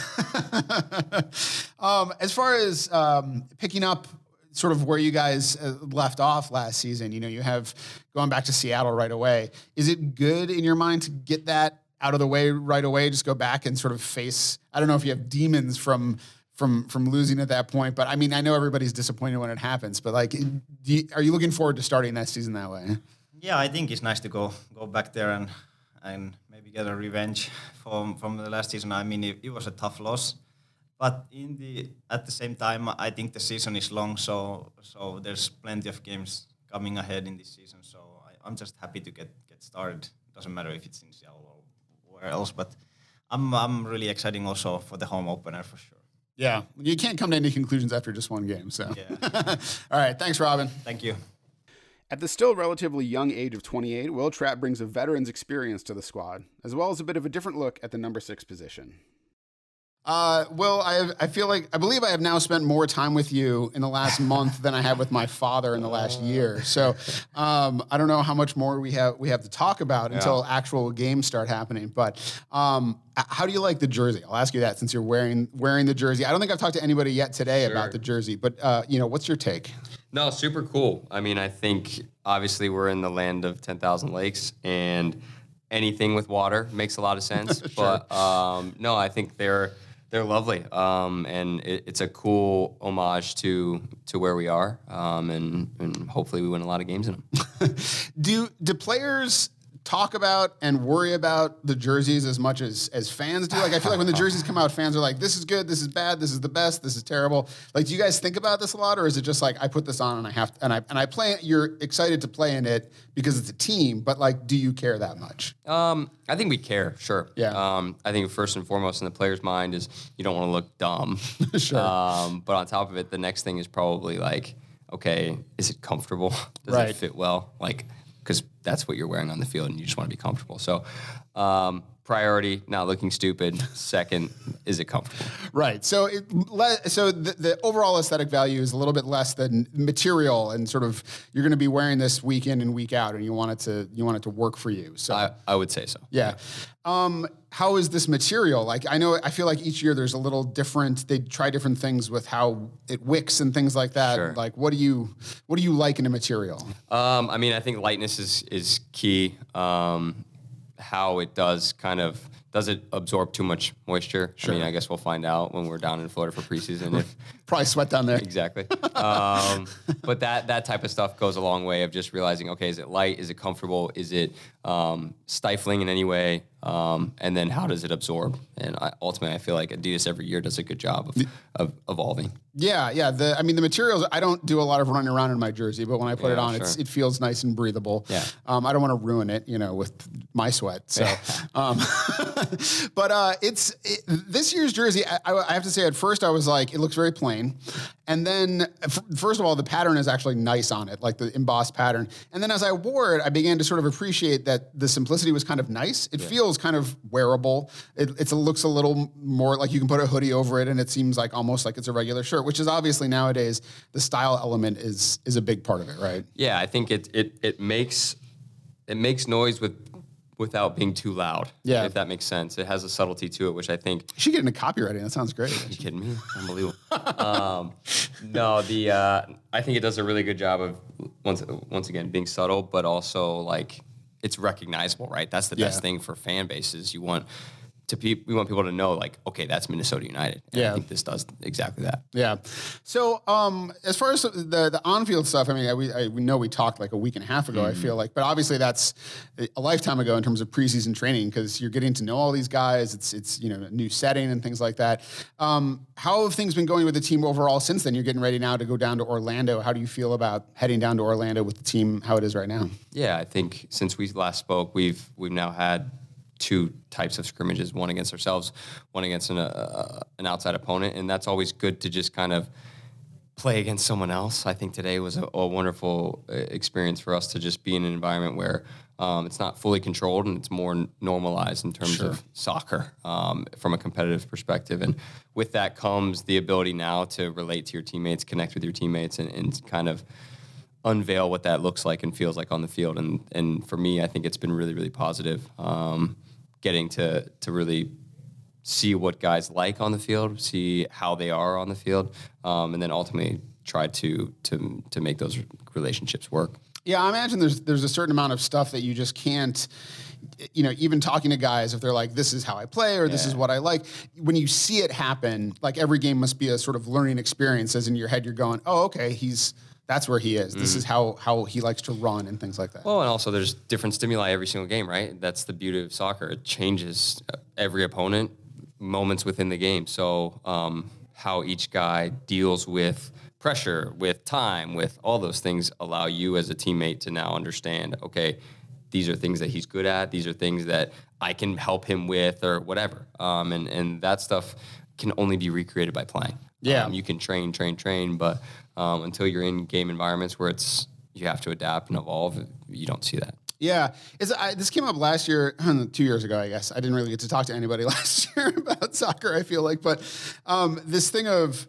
um, as far as um, picking up sort of where you guys uh, left off last season, you know, you have going back to Seattle right away. Is it good in your mind to get that out of the way right away? Just go back and sort of face. I don't know if you have demons from. From, from losing at that point, but I mean, I know everybody's disappointed when it happens. But like, you, are you looking forward to starting that season that way? yeah, I think it's nice to go go back there and and maybe get a revenge from from the last season. I mean, it, it was a tough loss, but in the at the same time, I think the season is long, so so there's plenty of games coming ahead in this season. So I, I'm just happy to get get started. Doesn't matter if it's in Seattle or where else, but I'm I'm really excited also for the home opener for sure. Yeah, you can't come to any conclusions after just one game. So, Yeah. all right, thanks, Robin. Thank you. At the still relatively young age of 28, Wil Trapp brings a veteran's experience to the squad, as well as a bit of a different look at the number six position. Uh, Wil, I, I feel like, I believe I have now spent more time with you in the last month than I have with my father in the last year. So um, I don't know how much more we have we have to talk about until actual games start happening. But um, how do you like the jersey? I'll ask you that since you're wearing wearing the jersey. I don't think I've talked to anybody yet today about the jersey, but uh, you know, what's your take? No, super cool. I mean, I think obviously we're in the land of 10,000 lakes and anything with water makes a lot of sense. But um, no, I think they're they're lovely. Um, and it, it's a cool homage to to where we are. Um, and, and hopefully we win a lot of games in them. do do players talk about and worry about the jerseys as much as as fans do? Like I feel like when the jerseys come out, fans are like, "This is good, this is bad, this is the best, this is terrible." Like, do you guys think about this a lot, or is it just like I put this on and I have to, and I and I play it? You're excited to play in it because it's a team, but like, do you care that much? Um, I think we care, sure. Yeah. Um, I think first and foremost in the player's mind is you don't want to look dumb. Sure. Um, but on top of it, the next thing is probably like, okay, is it comfortable? Does Right. it fit well? Like, because that's what you're wearing on the field, and you just want to be comfortable. So, um, priority, not looking stupid. Second, is it comfortable? Right. So, it, le- so the, the overall aesthetic value is a little bit less than material, and sort of you're going to be wearing this week in and week out, and you want it to you want it to work for you. So, I, I would say so. yeah. Um, how is this material? Like, I know I feel like each year there's a little different. They try different things with how it wicks and things like that. Sure. Like, what do you what do you like in a material? Um, I mean, I think lightness is is key. Um, how it does kind of does it absorb too much moisture? I mean, I guess we'll find out when we're down in Florida for preseason if Probably sweat down there. exactly. Um, but that that type of stuff goes a long way of just realizing, okay, is it light? Is it comfortable? Is it um, stifling in any way? Um, and then how does it absorb? And I, ultimately, I feel like Adidas every year does a good job of, of evolving. Yeah, yeah. The I mean the materials. I don't do a lot of running around in my jersey, but when I put it Yeah, on, it's sure. it feels nice and breathable. Yeah. Um, I don't want to ruin it, you know, with my sweat. So, um, but uh, it's it, this year's jersey. I, I have to say, at first I was like, it looks very plain, and then f- first of all, the pattern is actually nice on it, like the embossed pattern. And then as I wore it, I began to sort of appreciate that the simplicity was kind of nice. It feels kind of wearable. It it's a, looks a little more like you can put a hoodie over it, and it seems like almost like it's a regular shirt, which is obviously nowadays the style element is is a big part of it, right? Yeah, I think it it it makes it makes noise with without being too loud. Yeah. if that makes sense. It has a subtlety to it, which I think. You should get into copywriting. That sounds great. Are You kidding me? Unbelievable. um, no, the uh, I think it does a really good job of once once again being subtle, but also like it's recognizable, right? That's the best thing for fan bases. You want to pe- we want people to know like, okay, that's Minnesota United. And Yeah. I think this does exactly that. Yeah. So, um, as far as the the on field stuff, I mean, I, we I, we know we talked like a week and a half ago. I feel like, but obviously that's a lifetime ago in terms of preseason training because you're getting to know all these guys. It's it's you know a new setting and things like that. Um, how have things been going with the team overall since then? You're getting ready now to go down to Orlando. How do you feel about heading down to Orlando with the team? How it is right now? Yeah, I think since we last spoke, we've we've now had two types of scrimmages: one against ourselves, one against an uh, an outside opponent, and that's always good to just kind of play against someone else. I think today was a, a wonderful uh, experience for us to just be in an environment where um, it's not fully controlled and it's more normalized in terms of soccer um, from a competitive perspective. And with that comes the ability now to relate to your teammates, connect with your teammates, and, and kind of unveil what that looks like and feels like on the field. And and for me, I think it's been really really positive. Um, getting to to really see what guys like on the field, see how they are on the field, um, and then ultimately try to to to make those relationships work. Yeah, I imagine there's there's a certain amount of stuff that you just can't you know, even talking to guys if they're like this is how I play or this is what I like, when you see it happen, like every game must be a sort of learning experience as in your head you're going, "Oh, okay, he's that's where he is. This is how how he likes to run and things like that." Well, and also there's different stimuli every single game, right? That's the beauty of soccer. It changes uh, every opponent, moments within the game. So um, how each guy deals with pressure, with time, with all those things allow you as a teammate to now understand, okay, these are things that he's good at. These are things that I can help him with or whatever. Um, and, and that stuff can only be recreated by playing. Yeah. Um, you can train, train, train, but um, until you're in game environments where it's you have to adapt and evolve, you don't see that. Yeah, it's, I, this came up last year, two years ago, I guess. I didn't really get to talk to anybody last year about soccer. I feel like, but um, this thing of,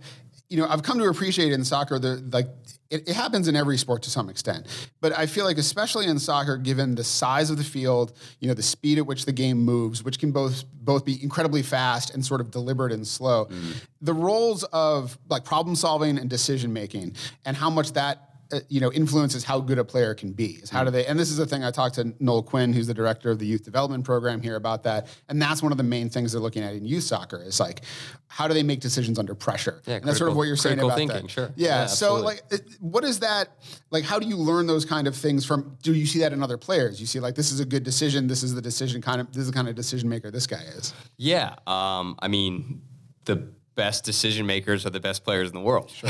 you know, I've come to appreciate in soccer the like. It, it happens in every sport to some extent, but I feel like especially in soccer, given the size of the field, you know, the speed at which the game moves, which can both both be incredibly fast and sort of deliberate and slow, mm. the roles of like problem solving and decision making, and how much that you know influences how good a player can be is how do they and this is the thing i talked to noel quinn who's the director of the youth development program here about that and that's one of the main things they're looking at in youth soccer is like how do they make decisions under pressure? Yeah, and that's sort of what you're saying about thinking, that sure. yeah, Yeah, so like what is that like how do you learn those kind of things from do you see that in other players? You see like this is a good decision this is the decision kind of this is the kind of decision maker this guy is. Yeah, um, I mean, the best decision makers are the best players in the world.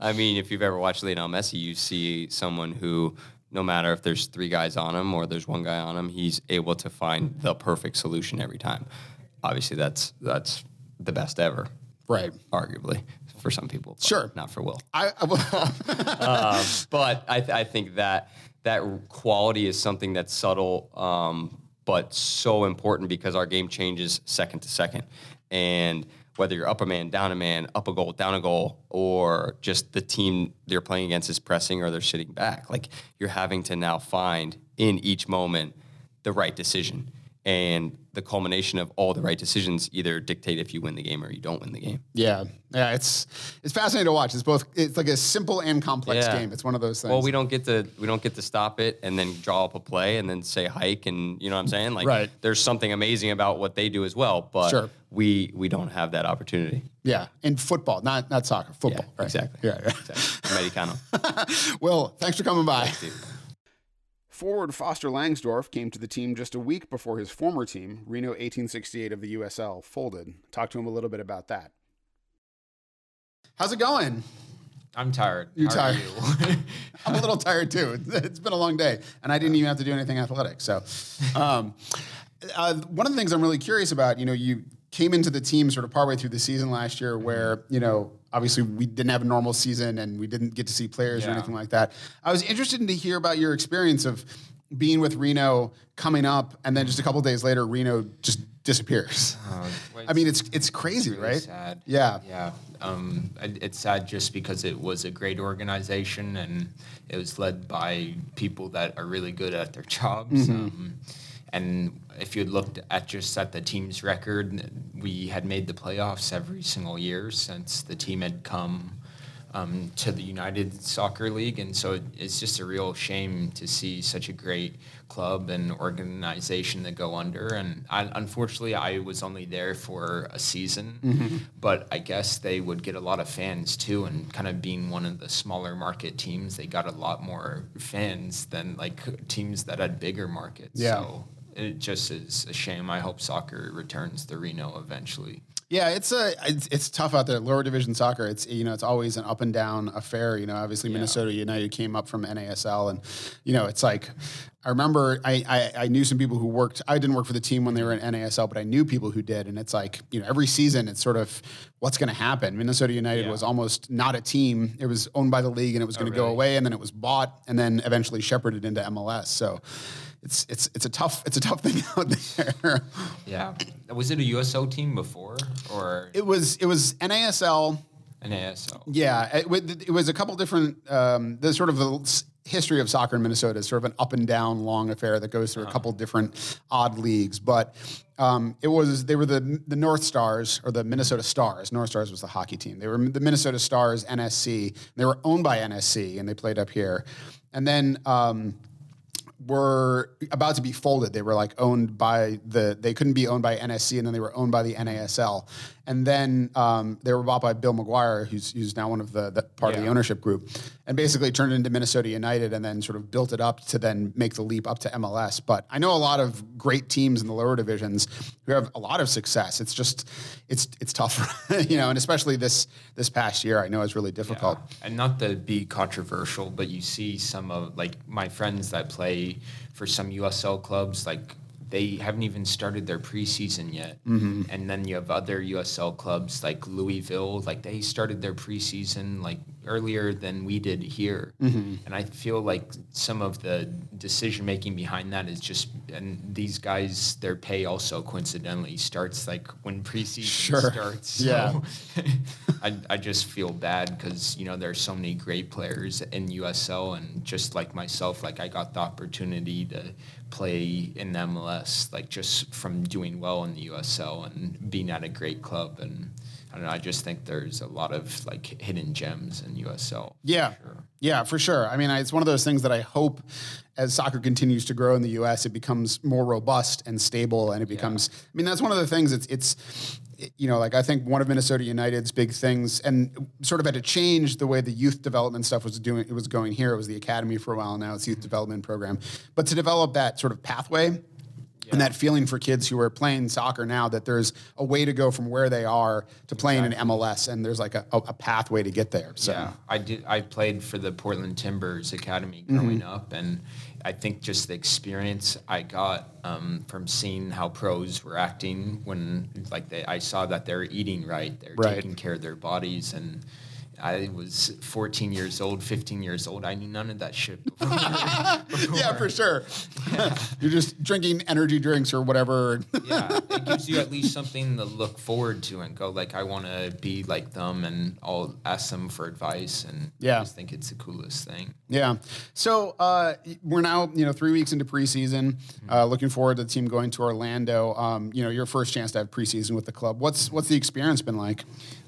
I mean, if you've ever watched Lionel Messi, you see someone who, no matter if there's three guys on him or there's one guy on him, he's able to find the perfect solution every time. Obviously, that's that's the best ever, right arguably for some people. Sure. not for Wil. i, I will- but I, th- I think that that quality is something that's subtle, um, but so important because our game changes second to second. And whether you're up a man, down a man, up a goal, down a goal, or just the team they're playing against is pressing or they're sitting back, like you're having to now find in each moment the right decision. And the culmination of all the right decisions either dictate if you win the game or you don't win the game. Yeah, yeah, it's it's fascinating to watch. It's both it's like a simple and complex Yeah. game. It's one of those things. Well, we don't get to we don't get to stop it and then draw up a play and then say hike and you know what I'm saying? Like Right. there's something amazing about what they do as well, but Sure. we we don't have that opportunity. yeah, in football, not not soccer, football. Yeah, right. exactly. Yeah, yeah. Exactly. Americano. Wil, thanks for coming by. Dude. Forward Foster Langsdorf came to the team just a week before his former team, Reno 1868 of the USL, folded. Talk to him a little bit about that. How's it going? I'm tired. You How are tired? I'm a little tired too. It's been a long day, and I didn't even have to do anything athletic. So, um, uh, one of the things I'm really curious about, you know, you came into the team sort of partway through the season last year, where you know, obviously we didn't have a normal season and we didn't get to see players or anything like that. I was interested in to hear about your experience of being with Reno coming up, and then just a couple days later, Reno just disappears. Uh, I mean, it's it's crazy, really right? Sad. Yeah. Yeah. Um, it's sad just because it was a great organization and it was led by people that are really good at their jobs. Mm-hmm. Um, and if you looked at just at the team's record, we had made the playoffs every single year since the team had come um, to the United Soccer League, and so it's just a real shame to see such a great club and organization that go under. And I, unfortunately, I was only there for a season, but I guess they would get a lot of fans too. And kind of being one of the smaller market teams, they got a lot more fans than like teams that had bigger markets. Yeah. So it just is a shame. I hope soccer returns to Reno eventually. Yeah, it's a it's, it's tough out there. Lower division soccer, it's you know it's always an up and down affair. You know, obviously Minnesota United came up from NASL, and you know it's like I remember I, I I knew some people who worked. I didn't work for the team when they were in NASL, but I knew people who did, and it's like you know every season it's sort of what's going to happen. Minnesota United Yeah. was almost not a team. It was owned by the league, and it was oh, going to go really? away, and then it was bought, and then eventually shepherded into MLS. So. It's, it's, it's a tough it's a tough thing out there. Yeah. Was it a USO team before or It was it was NASL an ASO? Yeah, it, it was a couple different. Um, the sort of the history of soccer in Minnesota is sort of an up and down long affair that goes through a couple different odd leagues. But um, it was they were the the North Stars or the Minnesota Stars. North Stars was the hockey team. They were the Minnesota Stars NSC. They were owned by NSC and they played up here. And then. Um, were about to be folded. They were like owned by the. They couldn't be owned by NSC, and then they were owned by the NASL, and then um, they were bought by Bill McGuire, who's who's now one of the, the part of the ownership group, and basically turned it into Minnesota United, and then sort of built it up to then make the leap up to MLS. But I know a lot of great teams in the lower divisions who have a lot of success. It's just it's it's tough, you know, and especially this this past year, I know it's really difficult. Yeah. And not to be controversial, but you see some of like my friends that play for some USL clubs, like they haven't even started their preseason yet. Mm-hmm. And then you have other USL clubs like Louisville, like they started their preseason like earlier than we did here. Mm-hmm. And I feel like some of the decision making behind that is just, and these guys, their pay also coincidentally starts like when preseason Sure. starts. Yeah. I, I just feel bad because you know there's so many great players in USL and just like myself, like I got the opportunity to play in MLS, like just from doing well in the USL and being at a great club and. I don't know. I just think there's a lot of like hidden gems in USL. Yeah. Sure. Yeah, for sure. I mean, I- it's one of those things that I hope as soccer continues to grow in the US, it becomes more robust and stable. And it becomes, I mean, that's one of the things it's, it's, it- you know, like I think one of Minnesota United's big things and sort of had to change the way the youth development stuff was doing, it was going here. It was the academy for a while now, it's youth development program. But to develop that sort of pathway, and that feeling for kids who are playing soccer now that there's a way to go from where they are to playing in MLS, and there's like a, a, pathway to get there. So Yeah, I did. I played for the Portland Timbers Academy Mm-hmm. growing up, and I think just the experience I got um, from seeing how pros were acting when, like, they, I saw that they're eating right, they're Right. taking care of their bodies, and I was 14 years old, 15 years old. I knew none of that shit. Before. yeah, for sure. You're just drinking energy drinks or whatever. yeah, it gives you at least something to look forward to and go like, I want to be like them, and I'll ask them for advice. And Yeah. I just think it's the coolest thing. Yeah. So uh, we're now, you know, three weeks into preseason. Uh, looking forward to the team going to Orlando. Um, you know, your first chance to have preseason with the club. What's what's the experience been like?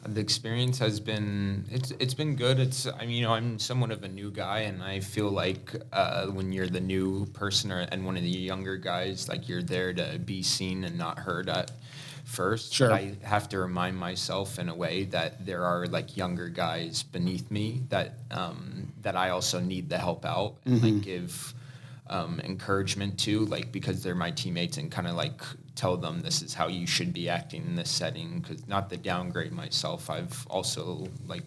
The experience has been it's it's been good. It's I mean you know I'm somewhat of a new guy and I feel like uh, when you're the new person or and one of the younger guys like you're there to be seen and not heard at first. Sure. I have to remind myself in a way that there are like younger guys beneath me that um, that I also need to help out and like give um, encouragement to, like because they're my teammates, and kind of like tell them this is how you should be acting in this setting. Because not to downgrade myself, I've also like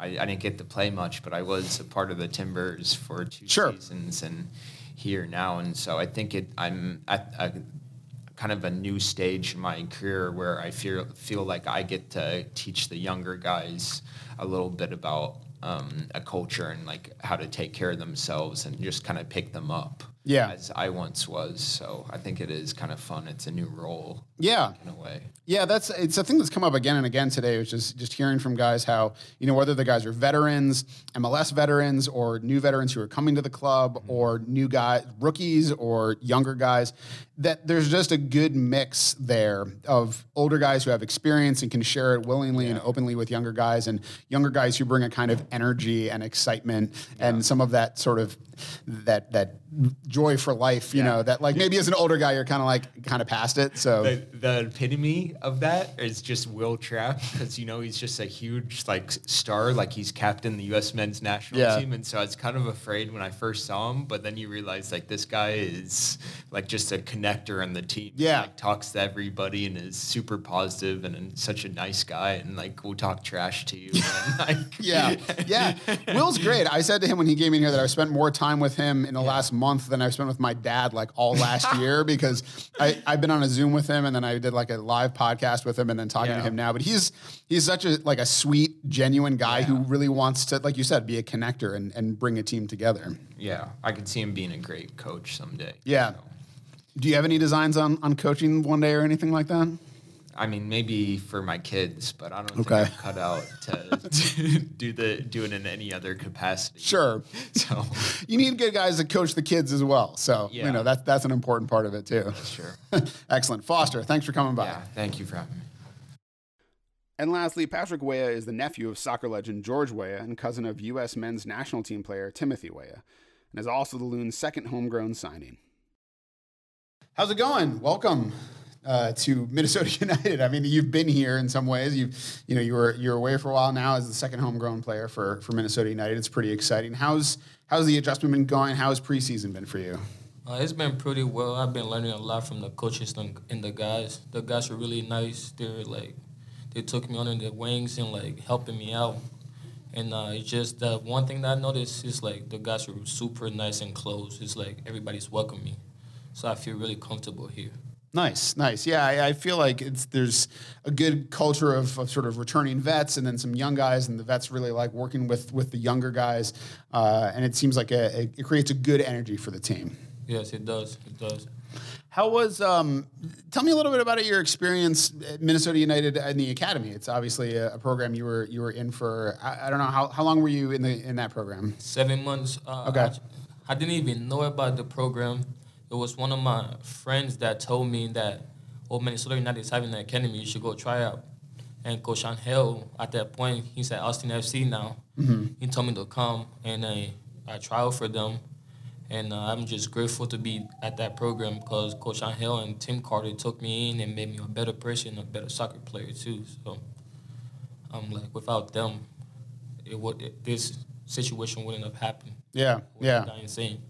I, I didn't get to play much, but I was a part of the Timbers for two Sure. seasons, and here now, and so I think it. I'm at a kind of a new stage in my career where I feel feel like I get to teach the younger guys a little bit about um, a culture and like how to take care of themselves and just kind of pick them up. Yeah. as I once was. So I think it is kind of fun. It's a new role Yeah. in a way. Yeah, that's it's a thing that's come up again and again today. Which is just hearing from guys how you know whether the guys are veterans, MLS veterans, or new veterans who are coming to the club, mm-hmm. or new guys, rookies, or younger guys. That there's just a good mix there of older guys who have experience and can share it willingly and openly with younger guys, and younger guys who bring a kind of energy and excitement and some of that sort of that that joy for life. You know that like maybe as an older guy you're kind of like kind of past it. So The, the epitome of that is just Wil Trapp because you know he's just a huge like star, like he's captain the U.S. men's national Yeah. team, and so I was kind of afraid when I first saw him. But then you realize like this guy is like just a connector in the team. Yeah. like talks to everybody and is super positive and, and such a nice guy, and like will talk trash to you. And, like, Yeah, yeah. Wil's great. I said to him when he came in here that I spent more time with him in the last month than I've spent with my dad like all last year because I, I've been on a Zoom with him and then I did like a live podcast with him and then talking to him now. But he's he's such a like a sweet, genuine guy who really wants to, like you said, be a connector and, and bring a team together. yeah, I could see him being a great coach someday. Yeah. So, Do you have any designs on on coaching one day or anything like that? I mean, maybe for my kids, but I don't Okay. think I'm cut out to do the do it in any other capacity. Sure. So You need good guys to coach the kids as well. So you know that's that's an important part of it too. sure. Excellent. Foster, thanks for coming by. Yeah, thank you for having me. And lastly, Patrick Weah is the nephew of soccer legend George Weah and cousin of U.S. men's national team player Timothy Weah, and is also the Loon's second homegrown signing. How's it going? Welcome uh, to Minnesota United. I mean, you've been here in some ways. You've, you know, you were you're away for a while now as the second homegrown player for for Minnesota United. It's pretty exciting. How's how's the adjustment been going? How's preseason been for you? Uh, it's been pretty well. I've been learning a lot from the coaches and, the guys. The guys are really nice. They're like, they took me under their wings and like helping me out. And uh, it's just the one thing that I noticed is like the guys are super nice and close. It's like everybody's welcoming, me. so I feel really comfortable here. Nice, nice. Yeah, I, I feel like it's there's a good culture of, of sort of returning vets and then some young guys, and the vets really like working with with the younger guys, uh, and it seems like a, it, it creates a good energy for the team. Yes, it does. It does. How was? Um, tell me a little bit about your experience at Minnesota United in the academy. It's obviously a, a program you were you were in for. I, I don't know how, how long were you in the in that program? seven months. Uh, Okay. I, I didn't even know about the program. It was one of my friends that told me that, oh, Minnesota United is having an academy. You should go try out. And Coach Angel, at that point, he's at Austin FC now. He told me to come, and I, I tried out for them. And uh, I'm just grateful to be at that program because Coach Angel and Tim Carter took me in and made me a better person, a better soccer player too. So I'm like, without them, it would it, this situation wouldn't have happened. Yeah, yeah. Insane.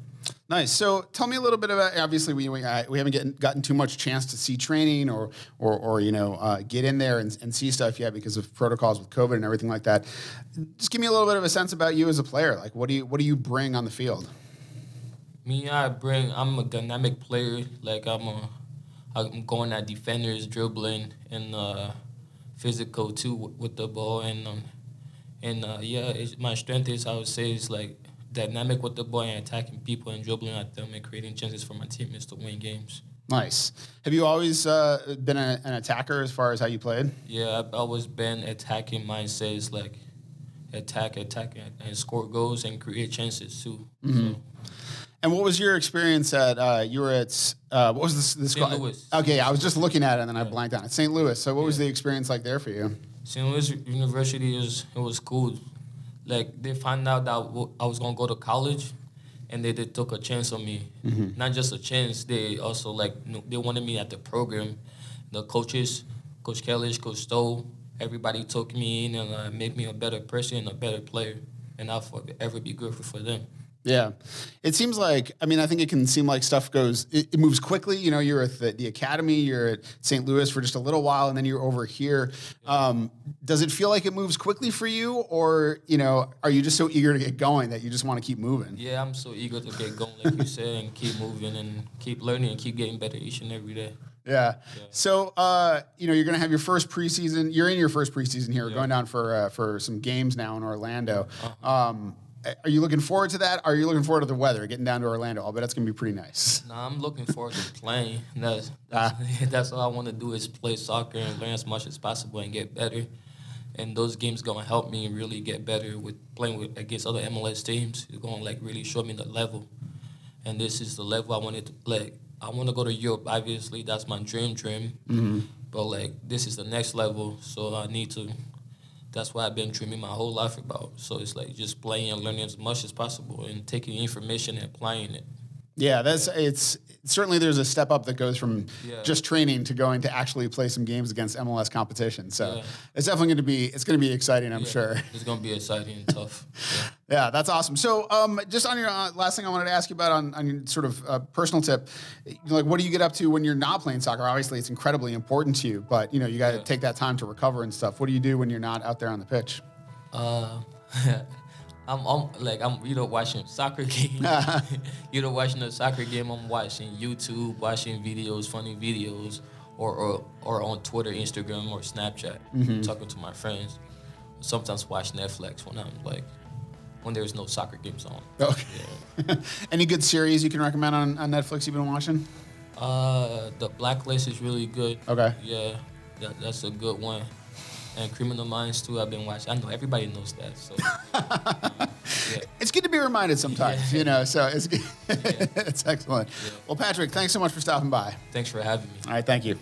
Nice. So tell me a little bit about. Obviously, we we, we haven't gotten too much chance to see training or or, or you know uh, get in there and, and see stuff yet because of protocols with COVID and everything like that. Just give me a little bit of a sense about you as a player. Like, what do you what do you bring on the field? Me, I bring. I'm a dynamic player. Like I'm a, I'm going at defenders, dribbling, and uh, physical too with the ball, and um, And uh, yeah, my strength is I would say is like dynamic with the ball and attacking people and dribbling at them and creating chances for my teammates to win games. Nice. Have you always uh, been a, an attacker as far as how you played? Yeah, I've always been attacking mindset like attack, attack, and, and score goals and create chances too. Mhm. So, And what was your experience at? Uh, you were at uh, what was this? this St. Louis. Okay, I was just looking at it and then I blanked on it. St. Louis. So what was the experience like there for you? St. Louis University is it was cool. Like they found out that I was gonna go to college, and they, they took a chance on me. Mhm. Not just a chance, they also like they wanted me at the program. The coaches, Coach Kalish, Coach Stowe, everybody took me in and uh, made me a better person and a better player, and I'll forever be grateful for them. Yeah, it seems like. I mean, I think it can seem like stuff goes. It, it moves quickly. You know, you're at the, the academy. You're at St. Louis for just a little while, and then you're over here. Um, does it feel like it moves quickly for you, or you know, are you just so eager to get going that you just want to keep moving? Yeah, I'm so eager to get going, like you said, and keep moving and keep learning and keep getting better each and every day. Yeah. So, uh, you know, you're going to have your first preseason. You're in your first preseason here, going down for uh, for some games now in Orlando. Um, are you looking forward to that? Are you looking forward to the weather, getting down to Orlando? I'll bet going to be pretty nice. Nah, I'm looking forward to playing. That's that's, that's all I want to do is play soccer and learn as much as possible and get better. And those games gonna help me really get better with playing with against other MLS teams. It's gonna like really show me the level. And this is the level I wanted to like. I want to go to Europe. Obviously, that's my dream dream. Mhm. But like this is the next level, so I need to. That's what I've been dreaming my whole life about. So it's like just playing and learning as much as possible and taking information and applying it. Yeah, that's it's certainly there's a step up that goes from Yeah. just training to going to actually play some games against MLS competition. So Yeah. it's definitely going to be it's going to be exciting, I'm Yeah, sure. It's gonna be exciting and tough. Yeah, that's awesome. So, um, just on your uh, last thing, I wanted to ask you about on, on your sort of uh, personal tip, you know, like what do you get up to when you're not playing soccer? Obviously, it's incredibly important to you, but you know, you got to take that time to recover and stuff. What do you do when you're not out there on the pitch? Uh, I'm, I'm like I'm either watching soccer game, either watching a soccer game. I'm watching YouTube, watching videos, funny videos, or or, or on Twitter, Instagram, or Snapchat, Mhm. talking to my friends. Sometimes watch Netflix when I'm like when there's no soccer games on. Okay. Any good series you can recommend on, on Netflix you've been watching? Uh, the Blacklist is really good. Okay. Yeah, that, that's a good one. And Criminal Minds too. I've been watching. I know everybody knows that. So It's good to be reminded sometimes, you know. So it's it's excellent. Well, Patrick, thanks so much for stopping by. thanks for having me. All right, thank you.